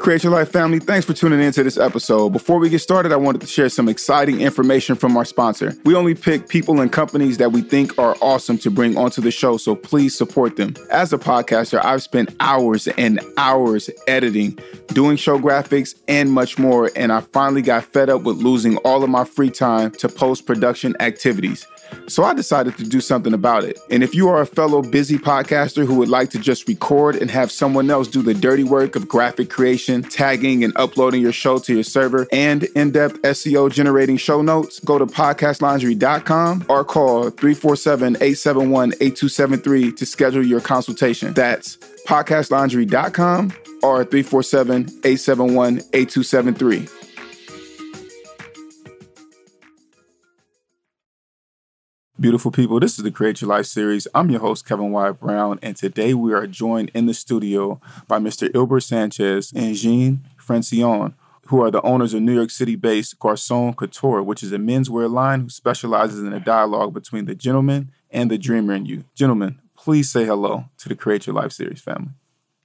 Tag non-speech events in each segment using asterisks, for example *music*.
Create Your Life family, thanks for tuning in to this episode. Before we get started, I wanted to share some exciting information from our sponsor. We only pick people and companies that we think are awesome to bring onto the show, so please support them. As a podcaster, I've spent hours and hours editing, doing show graphics, and much more, and I finally got fed up with losing all of my free time to post production activities. So I decided to do something about it. And if you are a fellow busy podcaster who would like to just record and have someone else do the dirty work of graphic creation, tagging, and uploading your show to your server, and in depth SEO generating show notes, go to podcastlaundry.com or call 347 871 8273 to schedule your consultation. That's podcastlaundry.com or 347 871 8273. Beautiful people, this is the Create Your Life series. I'm your host, Kevin Y. Brown, and today we are joined in the studio by Mr. Ilbert Sanchez and Jean Francione, who are the owners of New York City based Garçon Couture, which is a menswear line who specializes in a dialogue between the gentleman and the dreamer in you. Gentlemen, please say hello to the Create Your Life series family.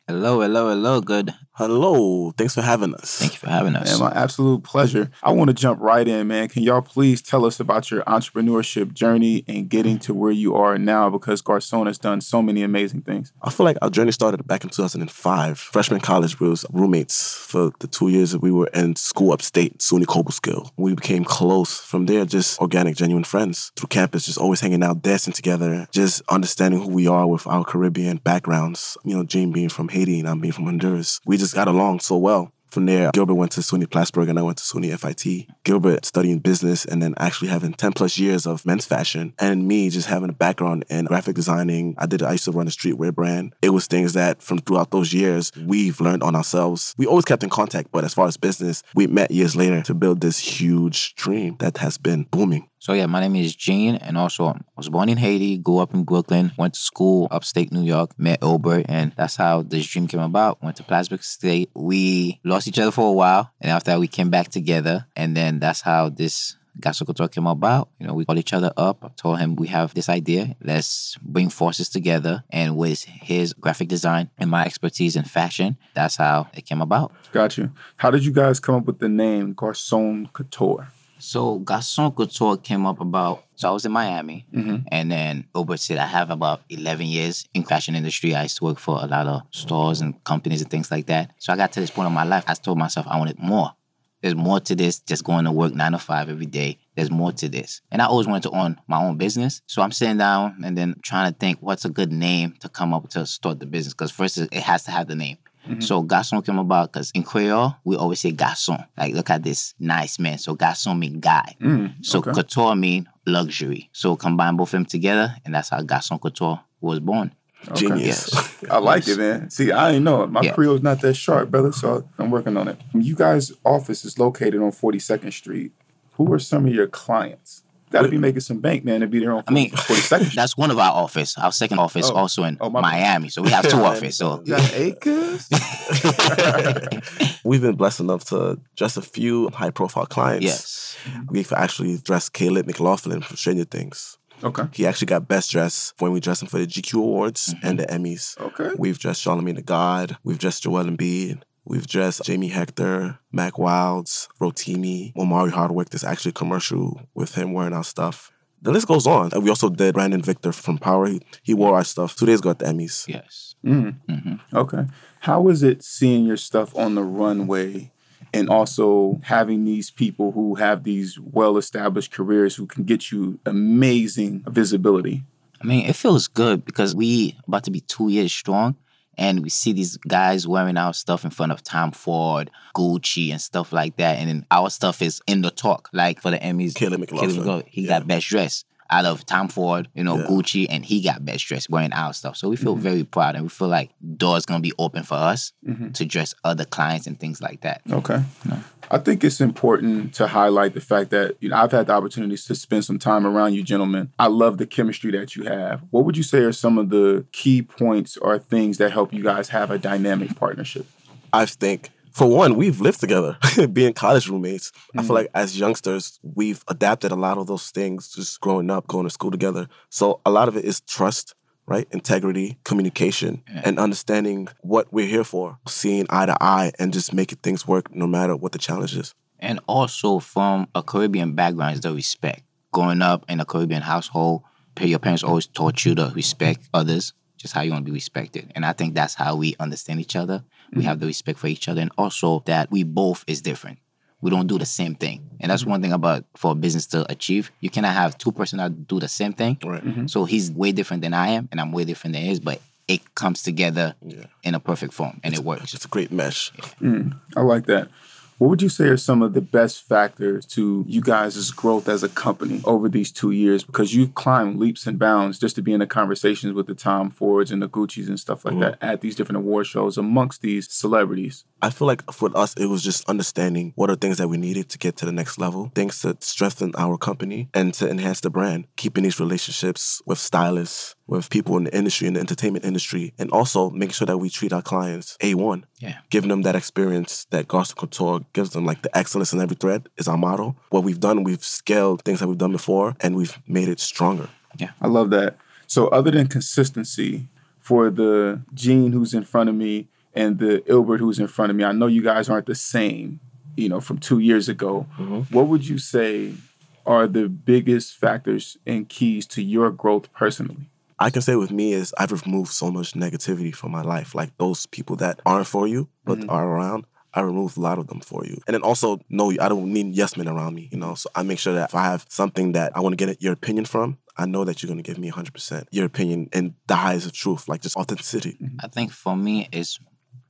Hello, hello, hello. Good. Hello. Thanks for having us. Thank you for having us. Man, my absolute pleasure. I want to jump right in, man. Can y'all please tell us about your entrepreneurship journey and getting to where you are now? Because Garcon has done so many amazing things. I feel like our journey started back in 2005. Freshman college, we was roommates for the two years that we were in school upstate, SUNY Cobleskill. We became close. From there, just organic, genuine friends through campus, just always hanging out, dancing together, just understanding who we are with our Caribbean backgrounds. You know, Gene being from Haiti and I'm being from Honduras. We just got along so well. From there, Gilbert went to SUNY Plattsburgh and I went to SUNY FIT. Gilbert studying business and then actually having 10 plus years of men's fashion. And me just having a background in graphic designing. I did, I used to run a streetwear brand. It was things that from throughout those years, we've learned on ourselves. We always kept in contact, but as far as business, we met years later to build this huge dream that has been booming. So yeah, my name is Gene, and also um, I was born in Haiti, grew up in Brooklyn, went to school upstate New York, met Obert, and that's how this dream came about. Went to Plattsburgh State. We lost each other for a while, and after that we came back together, and then that's how this Couture came about. You know, we called each other up. I told him we have this idea. Let's bring forces together. And with his graphic design and my expertise in fashion, that's how it came about. Got you. How did you guys come up with the name Garcon Couture? So Garçon Couture came up about. So I was in Miami, mm-hmm. and then Obert said I have about eleven years in fashion industry. I used to work for a lot of stores and companies and things like that. So I got to this point in my life. I told myself I wanted more. There's more to this. Just going to work nine to five every day. There's more to this, and I always wanted to own my own business. So I'm sitting down and then trying to think what's a good name to come up to start the business. Because first it has to have the name. Mm-hmm. So garçon came about because in Creole we always say garçon. Like look at this nice man. So garçon mean guy. Mm, so okay. couture mean luxury. So combine both of them together, and that's how garçon couture was born. Genius. *laughs* I like it, man. See, I ain't know it. My Yeah. Creole's not that sharp, brother, so I'm working on it. You guys' office is located on 42nd Street. Who are some of your clients? Gotta be making some bank, man, to be there on I mean, 42nd *laughs* Street. that's one of our office. Our second office Oh. also in Oh. Miami. So we have *laughs* two offices. So You got acres? *laughs* We've been blessed enough to dress a few high profile clients. yes, We've actually dressed Caleb McLaughlin from Stranger Things. Okay. He actually got best dressed when we dressed him for the GQ Awards and mm-hmm. the Emmys. Okay. We've dressed Charlamagne the God. We've dressed Joel Embiid. We've dressed Jamie Hector, Mac Wilds, Rotimi, Omari Hardwick. There's actually a commercial with him wearing our stuff. The list goes on. We also did Brandon Victor from Power. He, he wore our stuff two days ago at the Emmys. yes. Mm-hmm. Mm-hmm. Okay. How is it seeing your stuff on the runway and also having these people who have these well established careers who can get you amazing visibility? I mean, it feels good because we about to be two years strong. And we see these guys wearing our stuff in front of Tom Ford, Gucci, and stuff like that. And then our stuff is in the talk. Like for the Emmys, McLaughlin. McLaughlin, he Yeah. got best dress out of Tom Ford, you know, Yeah. Gucci, and he got best dressed wearing our stuff. So we Mm-hmm. feel very proud and we feel like doors gonna be open for us to dress other clients and things like that. Okay. I think it's important to highlight the fact that you know I've had the opportunities to spend some time around you gentlemen. I love the chemistry that you have. What would you say are some of the key points or things that help you guys have a dynamic partnership? I think for one, we've lived together, *laughs* being college roommates. I feel mm. like as youngsters, we've adapted a lot of those things just growing up, going to school together. So a lot of it is trust, right? Integrity, communication, and understanding what we're here for, seeing eye to eye and just making things work no matter what the challenge is. And also from a Caribbean background is the respect. Growing up in a Caribbean household, your parents always taught you to respect others, just how you want to be respected. And I think that's how we understand each other. We mm-hmm. have the respect for each other, and also that we both is different. We don't do the same thing, and that's mm-hmm. one thing about for a business to achieve. You cannot have two person that do the same thing. Right. Mm-hmm. So he's way different than I am, and I'm way different than he is, but it comes together Yeah. in a perfect form, and it works. It's a great mesh. I like that. What would you say are some of the best factors to you guys' growth as a company over these two years? Because you've climbed leaps and bounds just to be in the conversations with the Tom Fords and the Gucci's and stuff like mm-hmm. that at these different award shows amongst these celebrities. I feel like for us, it was just understanding what are things that we needed to get to the next level, things to strengthen our company and to enhance the brand, keeping these relationships with stylists, with people in the industry, in the entertainment industry, and also making sure that we treat our clients A1. Yeah. Giving them that experience that Garcon Couture gives them, like the excellence in every thread is our motto. What we've done, we've scaled things that we've done before and we've made it stronger. Yeah. I love that. So, other than consistency for the Gene who's in front of me and the Ilbert who's in front of me, I know you guys aren't the same, you know, from two years ago. Mm-hmm. What would you say are the biggest factors and keys to your growth personally? I can say with me is I've removed so much negativity from my life. Like those people that aren't for you but mm-hmm. are around, I removed a lot of them for you. And then also no, I don't need yes men around me, you know. So I make sure that if I have something that I want to get your opinion from, I know that you're gonna give me 100% your opinion and the highest of truth, like just authenticity. Mm-hmm. I think for me, it's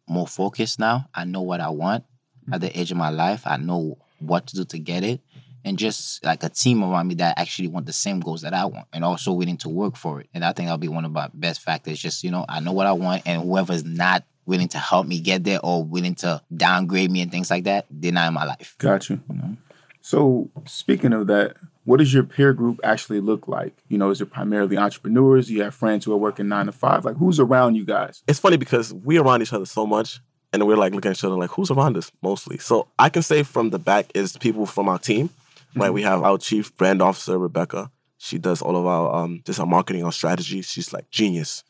more focused now. I know what I want mm-hmm. at the age of my life. I know what to do to get it. And just like a team around me that actually want the same goals that I want and also willing to work for it. And I think that'll be one of my best factors. Just, you know, I know what I want and whoever's not willing to help me get there or willing to downgrade me and things like that, they're not in my life. Got you. So, speaking of that, what does your peer group actually look like? You know, is it primarily entrepreneurs? You have friends who are working nine to five? Like, who's around you guys? It's funny because we're around each other so much and we're like looking at each other like, who's around us mostly? So I can say from the back is people from our team, right? We have our chief brand officer, Rebecca. She does all of our um just our marketing, our strategy. She's like genius.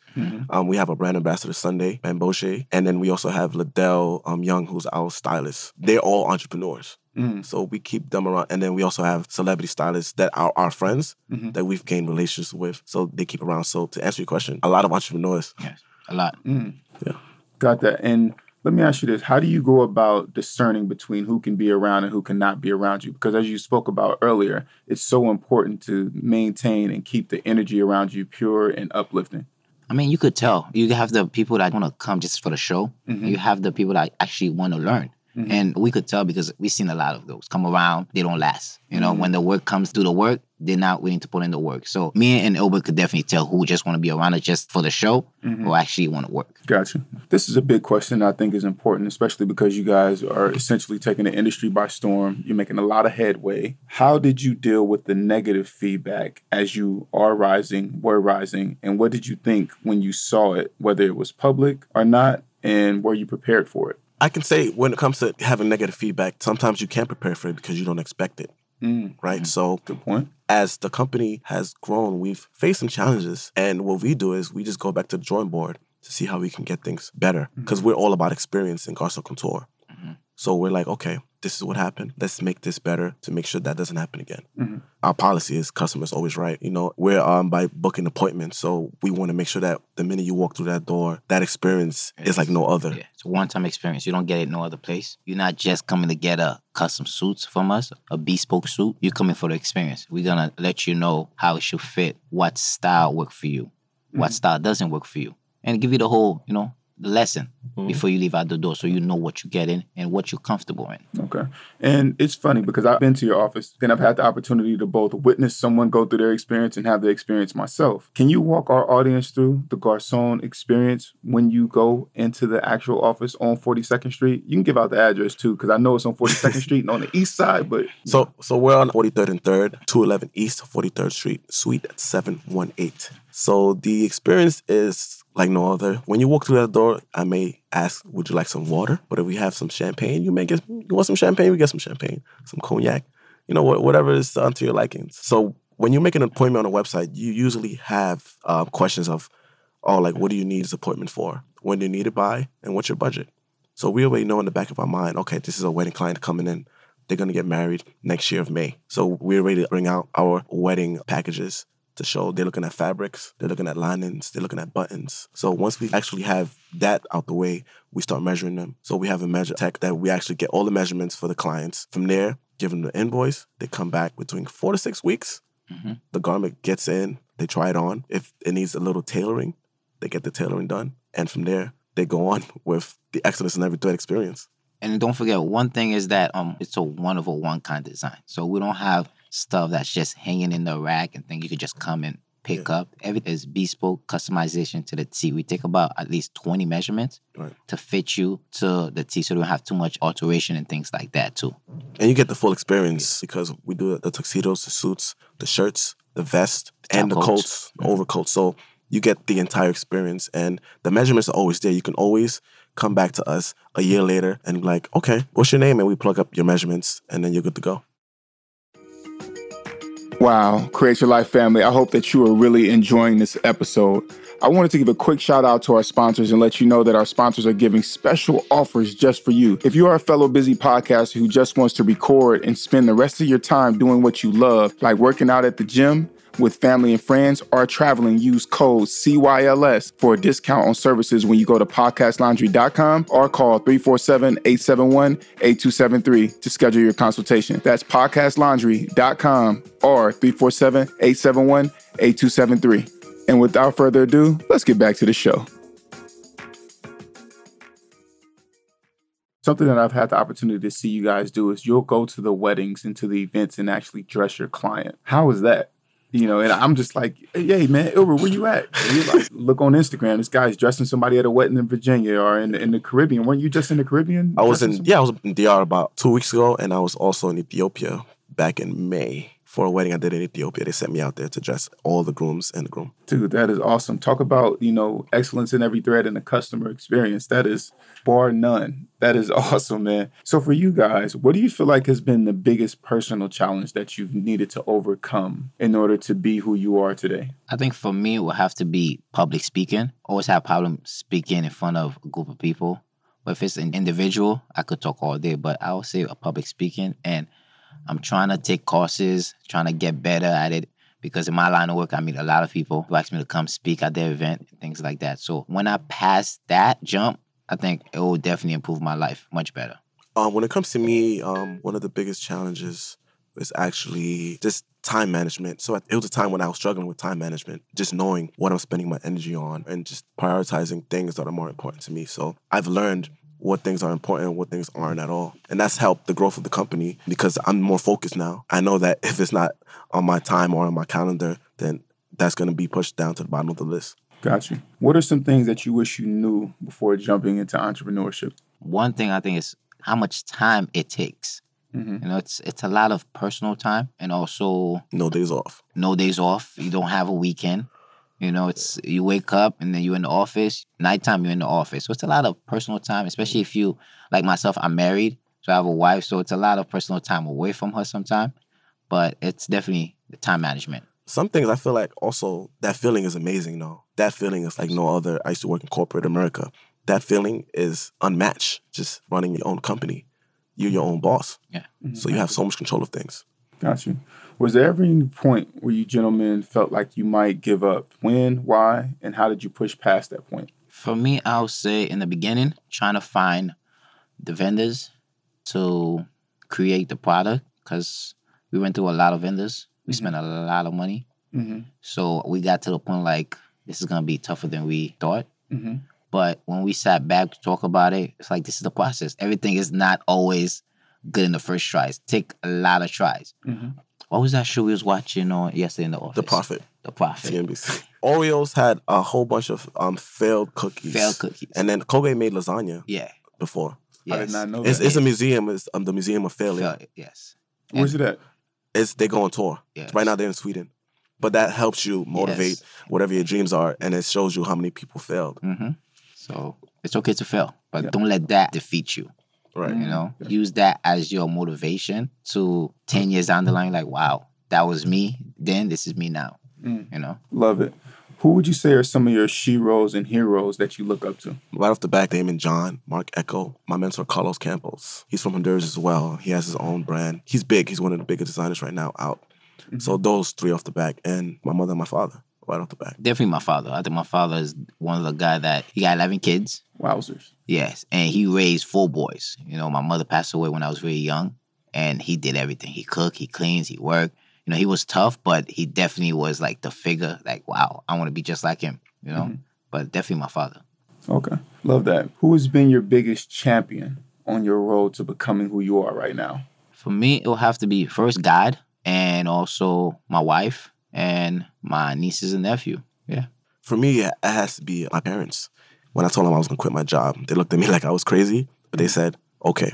Um, we have a brand ambassador Sunday, Bamboche, and then we also have Liddell um, Young, who's our stylist. They're all entrepreneurs. So we keep them around. And then we also have celebrity stylists that are our friends that we've gained relationships with. So they keep around. So to answer your question, a lot of entrepreneurs. Yes, a lot. Yeah, Got that. And let me ask you this How do you go about discerning between who can be around and who cannot be around you? Because as you spoke about earlier, it's so important to maintain and keep the energy around you pure and uplifting. I mean, you could tell. You have the people that want to come just for the show. Mm-hmm. You have the people that actually want to learn. Mm-hmm. And we could tell because we've seen a lot of those come around, they don't last. You know, when mm-hmm. the work comes to the work, they're not willing to put in the work. So me and Ilbert could definitely tell who just want to be around it just for the show mm-hmm. or actually want to work. Gotcha. This is a big question I think is important, especially because you guys are essentially taking the industry by storm. You're making a lot of headway. How did you deal with the negative feedback as you are rising, were rising, and what did you think when you saw it, whether it was public or not, and were you prepared for it? I can say when it comes to having negative feedback, sometimes you can't prepare for it because you don't expect it. Mm, right. Mm. So Good point. as the company has grown, we've faced some challenges. And what we do is we just go back to the drawing board to see how we can get things better. Mm. Because we're all about experience in Garcon Couture. Mm-hmm. So we're like, okay, this is what happened. Let's make this better to make sure that doesn't happen again. Mm-hmm. Our policy is customers always right. You know, we're um by booking appointments, so we want to make sure that the minute you walk through that door, that experience is like no other. Yeah, it's a one-time experience. You don't get it no other place. You're not just coming to get a custom suits from us, a bespoke suit. You're coming for the experience. We're gonna let you know how it should fit, what style work for you, what style doesn't work for you, and give you the whole, you know, lesson mm-hmm. before you leave out the door, so you know what you're getting and what you're comfortable in. Okay. And it's funny because I've been to your office and I've had the opportunity to both witness someone go through their experience and have the experience myself. Can you walk our audience through the Garcon experience when you go into the actual office on 42nd Street? You can give out the address too, because I know it's on 42nd *laughs* Street and on the east side, but *laughs* So so we're on 43rd and 3rd, 211 East 43rd Street, Suite 718. So the experience is like no other. When you walk through that door, I may ask, would you like some water? But if we have some champagne, you may get, you want some champagne? We get some champagne, some cognac, you know, whatever is unto your liking. So when you make an appointment on a website, you usually have uh, questions of, oh, like, what do you need this appointment for? When do you need it by? And what's your budget? So we already know in the back of our mind, okay, this is a wedding client coming in. They're gonna get married next year of May. So we're ready to bring out our wedding packages to show they're looking at fabrics, they're looking at linings, they're looking at buttons. So once we actually have that out the way, we start measuring them. So we have a measure tech that we actually get all the measurements for the clients. From there, give them the invoice. They come back between four to six weeks. Mhm. The garment gets in, they try it on. If it needs a little tailoring, they get the tailoring done. And from there, they go on *laughs* with the excellence in every thread experience. And don't forget, one thing is that um, it's a one of a one kind design. So we don't have stuff that's just hanging in the rack and think you could just come and pick up. Everything is bespoke customization to the T. We take about at least 20 measurements Right. to fit you to the T so you don't have too much alteration and things like that too. And you get the full experience because we do the tuxedos, the suits, the shirts, the vest, and the coats, coats. the overcoats. So you get the entire experience. And the measurements are always there. You can always come back to us a year later and be like, okay, what's your name? And we plug up your measurements and then you're good to go. Wow, Create Your Life family. I hope that you are really enjoying this episode. I wanted to give a quick shout out to our sponsors and let you know that our sponsors are giving special offers just for you. If you are a fellow busy podcaster who just wants to record and spend the rest of your time doing what you love, like working out at the gym, with family and friends or traveling, use code CYLS for a discount on services when you go to podcastlaundry.com or call 347 871 8273 to schedule your consultation. That's podcastlaundry.com or 347 871 8273. And without further ado, let's get back to the show. Something that I've had the opportunity to see you guys do is you'll go to the weddings and to the events and actually dress your client. How is that? You know, and I'm just like, hey man, Ilber, where you at? Like *laughs* look on Instagram. This guy's dressing somebody at a wedding in Virginia or in, in the Caribbean. Weren't you just in the Caribbean? I was in, some- yeah, I was in DR about two weeks ago and I was also in Ethiopia back in May for a wedding I did in Ethiopia. They sent me out there to dress all the grooms and the groom. Dude, that is awesome. Talk about, you know, excellence in every thread and the customer experience. That is bar none. That is *laughs* awesome, man. So for you guys, what do you feel like has been the biggest personal challenge that you've needed to overcome in order to be who you are today? I think for me, it will have to be public speaking. Always have a problem speaking in front of a group of people. But if it's an individual, I could talk all day. But I would say a public speaking, and I'm trying to take courses, trying to get better at it. Because in my line of work, I meet a lot of people who ask me to come speak at their event things like that. So when I pass that jump, I think it will definitely improve my life much better. Um, when it comes to me, um, one of the biggest challenges is actually just time management. So it was a time when I was struggling with time management, just knowing what I'm spending my energy on and just prioritizing things that are more important to me. So I've learned what things are important and what things aren't at all. And that's helped the growth of the company because I'm more focused now. I know that if it's not on my time or on my calendar, then that's going to be pushed down to the bottom of the list. Gotcha. What are some things that you wish you knew before jumping into entrepreneurship? One thing I think is how much time it takes. Mhm. You know, it's it's a lot of personal time and also No days off. no days off. You don't have a weekend. You know, it's you wake up and then you're in the office. Nighttime, you're in the office. So it's a lot of personal time, especially if you, like myself, I'm married, so I have a wife. So it's a lot of personal time away from her sometime. But it's definitely the time management. some things I feel like also that feeling is amazing though. That feeling is like no other. I used to work in corporate America. That feeling is unmatched. Just running your own company. you're your own boss. Yeah. Mm-hmm. So you have so much control of things. Got you. Was there ever any point where you gentlemen felt like you might give up? When, why, and how did you push past that point? For me, I would say in the beginning, trying to find the vendors to create the product because we went through a lot of vendors. We spent a lot of money. Mm-hmm. So we got to the point like this is gonna be tougher than we thought. Mm-hmm. But when we sat back to talk about it, it's like this is the process. Everything is not always good in the first tries. Take a lot of tries. Mm-hmm. What was that show we was watching on yesterday in the office? The Profit. The profit. CNBC. Oreos had a whole bunch of um failed cookies. Failed cookies. And then Colgate made lasagna Yeah. before. I did not know It's, that. it's a museum. It's um, the Museum of Failure. Fail- Yes. Where's it at? It's they go on tour. Yes. Right now they're in Sweden. But that helps you motivate Yes. whatever your dreams are, and it shows you how many people failed. Mm-hmm. So it's okay to fail, but Yeah. don't let that defeat you. Right. You know, use that as your motivation to 10 years down the line, like, wow, that was me then, this is me now. Mm. You know, Love it. Who would you say are some of your sheroes and heroes that you look up to? Right off the back, Daymond John, Marc Ecko, my mentor Carlos Campos. He's from Honduras as well. He has his own brand. He's big. He's one of the biggest designers right now out. So those three off the back, and my mother and my father right off the back. definitely my father. I think my father is one of the guy that he got 11 kids. Wowzers. Yes. And he raised four boys. You know, my mother passed away when I was very young, and he did everything. He cooked, he cleans, he worked. You know, he was tough, but he definitely was like the figure, like, wow, I want to be just like him, you know? Mm-hmm. But definitely my father. Okay. Love that. Who has been your biggest champion on your road to becoming who you are right now? For me, it will have to be first God and also my wife and my nieces and nephew. Yeah. For me, it has to be my parents. When I told them I was gonna quit my job, they looked at me *laughs* like I was crazy, but they said, "Okay,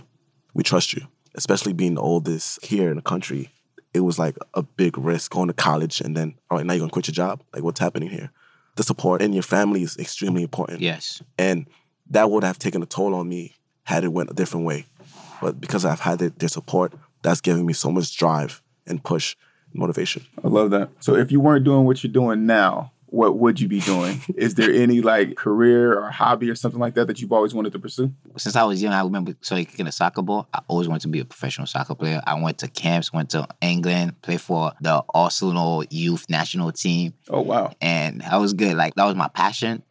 we trust you." Especially being the oldest here in the country, it was like a big risk going to college and then, all right, now you're gonna quit your job. Like, what's happening here? The support in your family is extremely important. Yes. and that would have taken a toll on me had it went a different way. But because I've had their, their support, that's giving me so much drive and push motivation. I love that. So if you weren't doing what you're doing now, what would you be doing? *laughs* Is there any like career or hobby or something like that that you've always wanted to pursue? Since I was young, I remember so kicking a soccer ball. I always wanted to be a professional soccer player. I went to camps, went to England, played for the Arsenal youth national team, Oh wow. and I was good. Like that was my passion.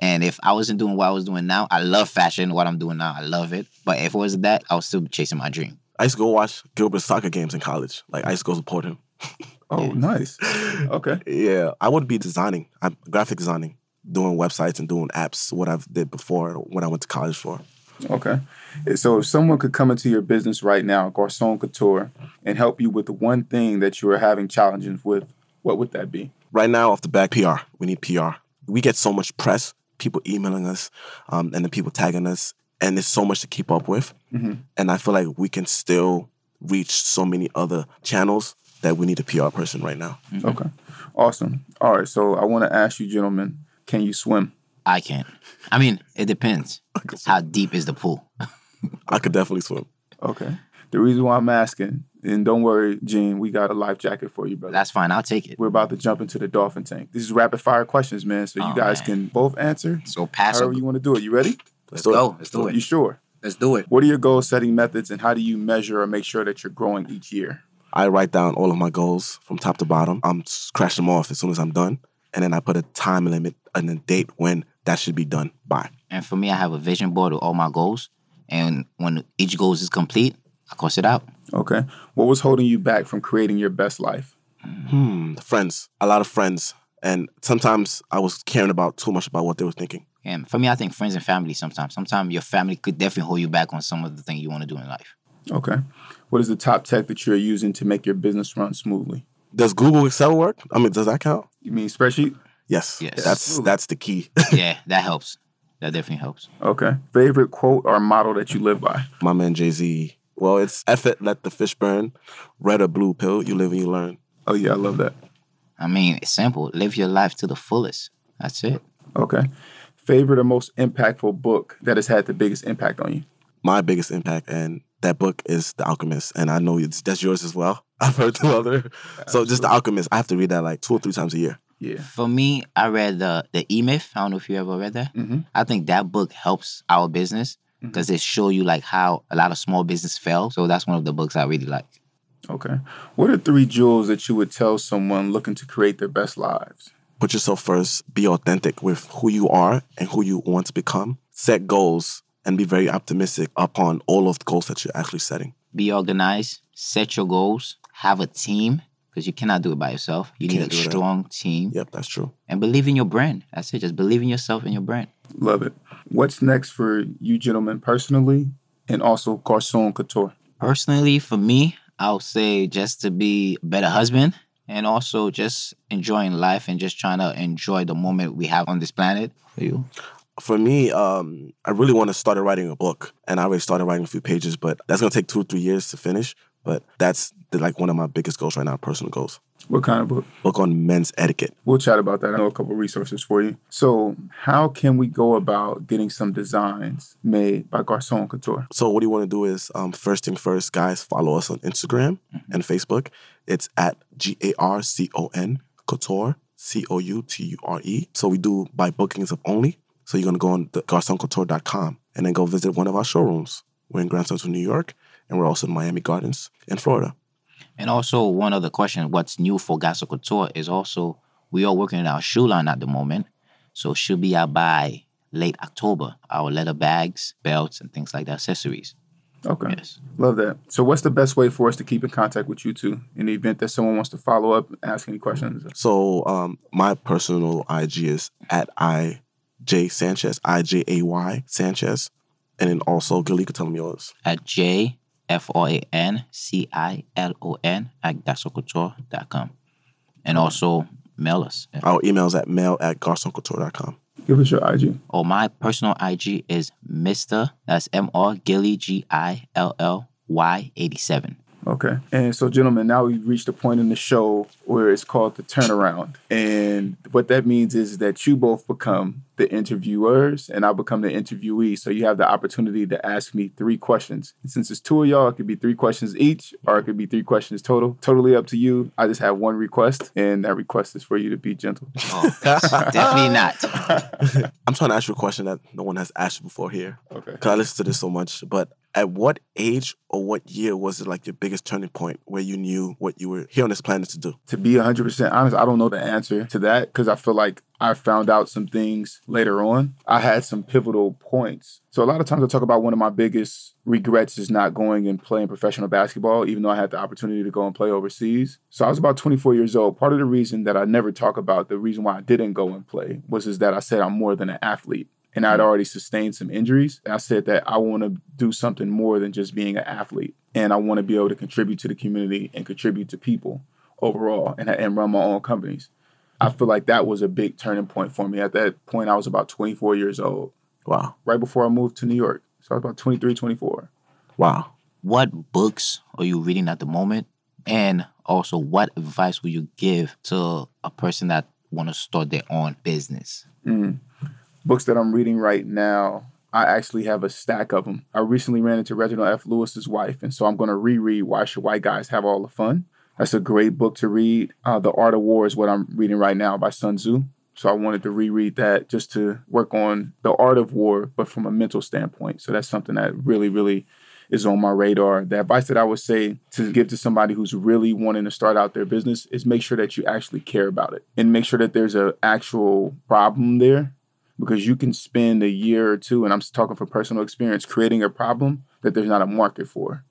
And if I wasn't doing what I was doing now, I love fashion. What I'm doing now, I love it. But if it wasn't that, I was still chasing my dream. I used to go watch Gilbert's soccer games in college. Like I used to go support him. Oh nice. Okay. Yeah, I would be designing. I'm graphic designing, doing websites and doing apps. What I've did before when I went to college for. Okay. So if someone could come into your business right now, Garcon Couture, and help you with the one thing that you are having challenges with, what would that be? right now off the back PR. We need PR. We get so much press, people emailing us, um, and then people tagging us, and there's so much to keep up with. And I feel like we can still reach so many other channels that we need a PR person right now. Mm-hmm. Okay. Awesome. All right. So I want to ask you, gentlemen, can you swim? I can't. I mean, it depends. How deep is the pool? *laughs* I could definitely swim. Okay. The reason why I'm asking, and don't worry, Gene, we got a life jacket for you, brother. That's fine. I'll take it. We're about to jump into the dolphin tank. This is rapid fire questions, man. So you Oh, guys man. can both answer So pass however it. you want to do it. You ready? Let's do it. go. Let's do it. You sure? Let's do it. What are your goal setting methods and how do you measure or make sure that you're growing each year? I write down all of my goals from top to bottom. I'm s- crash them off as soon as I'm done, and then I put a time limit and a date when that should be done by. And for me, I have a vision board with all my goals. And when each goal is complete, I cross it out. Okay. What was holding you back from creating your best life? Hmm, friends, a lot of friends, and sometimes I was caring about too much about what they were thinking. And for me, I think friends and family sometimes. Sometimes your family could definitely hold you back on some of the things you want to do in life. Okay. What is the top tech that you're using to make your business run smoothly? Does Google Excel work? I mean, does that count? You mean spreadsheet? Yes. Yes. That's that's the key. *laughs* yeah, that helps. That definitely helps. Okay. Favorite quote or motto that you live by? My man Jay Z. Well, it's effort, let the fish burn. Red or blue pill, you live and you learn. Oh, yeah, I love that. I mean, it's simple. Live your life to the fullest. That's it. Okay. Favorite or most impactful book that has had the biggest impact on you? My biggest impact, and that book is The Alchemist, and I know it's, that's yours as well. *laughs* I've heard two other. So just The Alchemist, I have to read that like two or three times a year. Yeah. For me, I read the the E Myth. I don't know if you ever read that. Mm-hmm. I think that book helps our business because it show you like how a lot of small business fail. So that's one of the books I really like. Okay. What are three jewels that you would tell someone looking to create their best lives? Put yourself first, be authentic with who you are and who you want to become. Set goals and be very optimistic upon all of the goals that you're actually setting. Be organized, set your goals, have a team because you cannot do it by yourself. You need Can't a do that. strong team Yep, that's true. and believe in your brand. That's it. Just believe in yourself and your brand. Love it. What's next for you gentlemen personally and also Garcon Couture? Personally, for me, I'll say just to be a better husband and also just enjoying life and just trying to enjoy the moment we have on this planet. For you? For me, um, I really want to start writing a book, and I already started writing a few pages, but that's gonna take two or three years to finish. But that's the, like one of my biggest goals right now, personal goals. What kind of book? Book on men's etiquette. We'll chat about that. I know a couple resources for you. So, how can we go about getting some designs made by Garcon Couture? So what you want to do is um, first thing first, guys, follow us on Instagram and Facebook. It's at G A R C O N Couture C O U T U R E. So we do by bookings of only. So you're gonna go on the garconcouture.com and then go visit one of our showrooms. We're in Grand Central, New York, and we're also in Miami Gardens in Florida. And also, one other question what's new for Garcon Couture is also we are working on our shoe line at the moment. So, should be out by late October. Our leather bags, belts, and things like that, accessories. Okay. Yes. Love that. So, what's the best way for us to keep in contact with you two in the event that someone wants to follow up, and ask any questions? So um, my personal IG is at I J Sanchez, I J A Y Sanchez. And then also Gilly could tell me yours. At J F R A N C I L O N at garconcouture.com. And also mail us. Our oh, email is at mail at garconcouture.com. Give us your IG. Or oh, my personal IG is Mr. That's M R Gilly G I L L Y 87. Okay. And so, gentlemen, now we've reached a point in the show where it's called the turnaround. And what that means is that you both become the interviewers and I become the interviewee. So you have the opportunity to ask me three questions. And since it's two of y'all, it could be three questions each or it could be three questions total. Totally up to you. I just have one request, and that request is for you to be gentle. *laughs* Oh, definitely not. *laughs* I'm trying to ask you a question that no one has asked you before here. Okay. Because I listen to this so much. But at what age or what year was it like your biggest turning point where you knew what you were here on this planet to do? To be 100% honest, I don't know the answer to that because I feel like I found out some things later on. I had some pivotal points. So a lot of times I talk about one of my biggest regrets is not going and playing professional basketball, even though I had the opportunity to go and play overseas. So I was about 24 years old. Part of the reason that I never talk about the reason why I didn't go and play was is that I said I'm more than an athlete. And I'd mm-hmm. already sustained some injuries. I said that I want to do something more than just being an athlete. And I want to be able to contribute to the community and contribute to people overall and, and run my own companies. I feel like that was a big turning point for me. At that point, I was about 24 years old, Wow. right before I moved to New York. So I was about 23, 24. Wow. what books are you reading at the moment and also what advice would you give to a person that want to start their own business mm. Books that I'm reading right now, I actually have a stack of them. I recently ran into Reginald F. Lewis's wife, and so I'm going to reread Why Should White Guys Have All the Fun? That's a great book to read. Uh, the Art of War is what I'm reading right now by Sun Tzu. So I wanted to reread that just to work on the art of war, but from a mental standpoint. So that's something that really, really is on my radar. The advice that I would say to give to somebody who's really wanting to start out their business is make sure that you actually care about it and make sure that there's an actual problem there because you can spend a year or two, and I'm talking from personal experience, creating a problem that there's not a market for.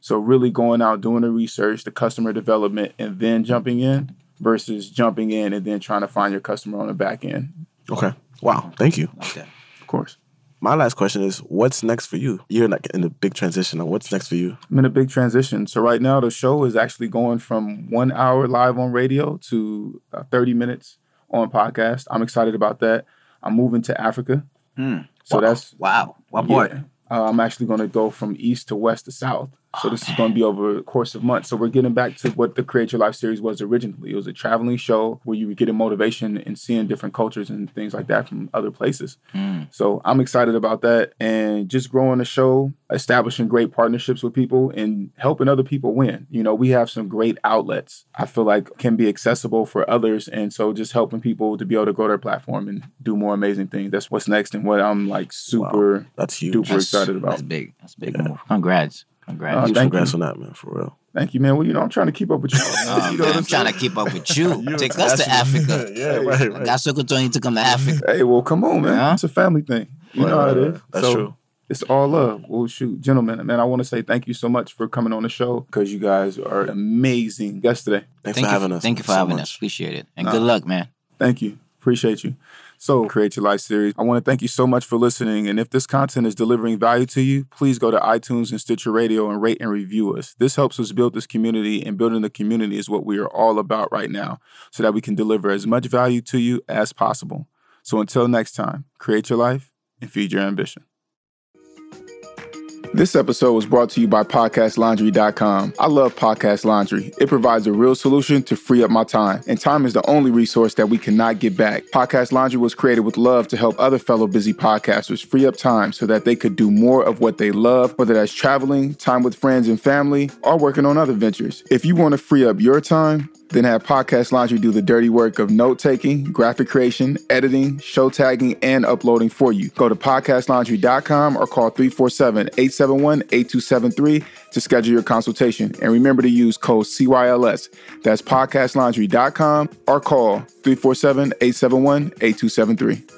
So really going out, doing the research, the customer development, and then jumping in versus jumping in and then trying to find your customer on the back end. Okay. Wow. Thank you. like. Of course. My last question is what's next for you? You're like in a big transition. What's next for you? I'm in a big transition. So right now the show is actually going from one hour live on radio to uh, 30 minutes on podcast. I'm excited about that. I'm moving to Africa. So Wow. that's wow. What part? Yeah. Uh, I'm actually going to go from east to west to south. So this is going to be over a course of months. So we're getting back to what the Create Your Life series was originally. It was a traveling show where you were getting motivation and seeing different cultures and things like that from other places. Mm. So I'm excited about that and just growing the show, establishing great partnerships with people and helping other people win. You know, we have some great outlets I feel like can be accessible for others. And so just helping people to be able to grow their platform and do more amazing things. That's what's next and what I'm like super That's huge. duper That's- excited about. That's big. That's a big move. Congrats. Congrats. Uh, Huge thank congrats you. on that, man, for real. Thank you, man. Well, you know, I'm trying to keep up with you. Oh, *laughs* you know man, I'm trying to keep up with you. *laughs* Take us to Africa. *laughs* yeah, right, right. Got Sokoto to come to Africa. Hey, well, come on, man. Yeah. It's a family thing. You know how it is. That's So, true. It's all love. Well, shoot, gentlemen, man, I want to say thank you so much for coming on the show because you guys are amazing yesterday. Thanks Thank for you, having us. Thank you for so having much. us. Appreciate it. And good luck, man. Thank you. Appreciate you. So, Create Your Life series, I want to thank you so much for listening. And if this content is delivering value to you, please go to iTunes and Stitcher Radio and rate and review us. This helps us build this community, and building the community is what we are all about right now so that we can deliver as much value to you as possible. So, until next time, create your life and feed your ambition. This episode was brought to you by PodcastLaundry.com. I love Podcast Laundry. It provides a real solution to free up my time, and time is the only resource that we cannot get back. Podcast Laundry was created with love to help other fellow busy podcasters free up time so that they could do more of what they love, whether that's traveling, time with friends and family, or working on other ventures. If you want to free up your time, then have Podcast Laundry do the dirty work of note taking, graphic creation, editing, show tagging, and uploading for you. Go to podcastlaundry.com or call 347 871 8273 to schedule your consultation. And remember to use code CYLS. That's podcastlaundry.com or call 347 871 8273.